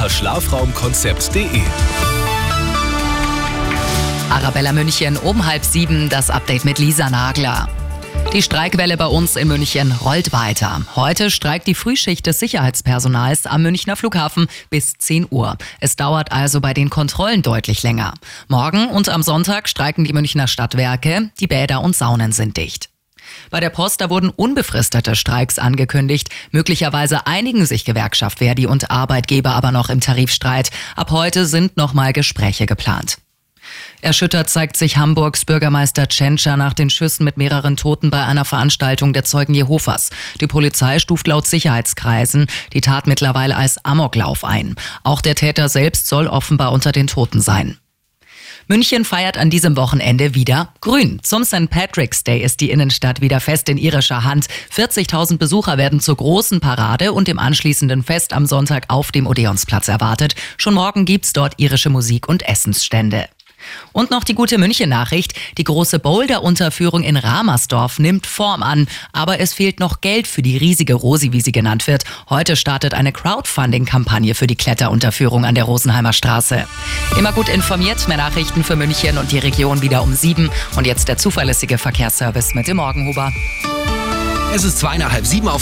unter schlafraumkonzept.de. Arabella München um halb sieben, das Update mit Lisa Nagler. Die Streikwelle bei uns in München rollt weiter. Heute streikt die Frühschicht des Sicherheitspersonals am Münchner Flughafen bis 10 Uhr. Es dauert also bei den Kontrollen deutlich länger. Morgen und am Sonntag streiken die Münchner Stadtwerke. Die Bäder und Saunen sind dicht. Bei der Post, da wurden unbefristete Streiks angekündigt. Möglicherweise einigen sich Gewerkschaft Verdi und Arbeitgeber aber noch im Tarifstreit. Ab heute sind nochmal Gespräche geplant. Erschüttert zeigt sich Hamburgs Bürgermeister Tschentscher nach den Schüssen mit mehreren Toten bei einer Veranstaltung der Zeugen Jehovas. Die Polizei stuft laut Sicherheitskreisen die Tat mittlerweile als Amoklauf ein. Auch der Täter selbst soll offenbar unter den Toten sein. München feiert an diesem Wochenende wieder grün. Zum St. Patrick's Day ist die Innenstadt wieder fest in irischer Hand. 40.000 Besucher werden zur großen Parade und dem anschließenden Fest am Sonntag auf dem Odeonsplatz erwartet. Schon morgen gibt's dort irische Musik und Essensstände. Und noch die gute München-Nachricht. Die große Boulder-Unterführung in Ramersdorf nimmt Form an. Aber es fehlt noch Geld für die riesige Rosi, wie sie genannt wird. Heute startet eine Crowdfunding-Kampagne für die Kletterunterführung an der Rosenheimer Straße. Immer gut informiert, mehr Nachrichten für München und die Region wieder um sieben. Und jetzt der zuverlässige Verkehrsservice mit dem Morgenhuber. Es ist zweieinhalb sieben auf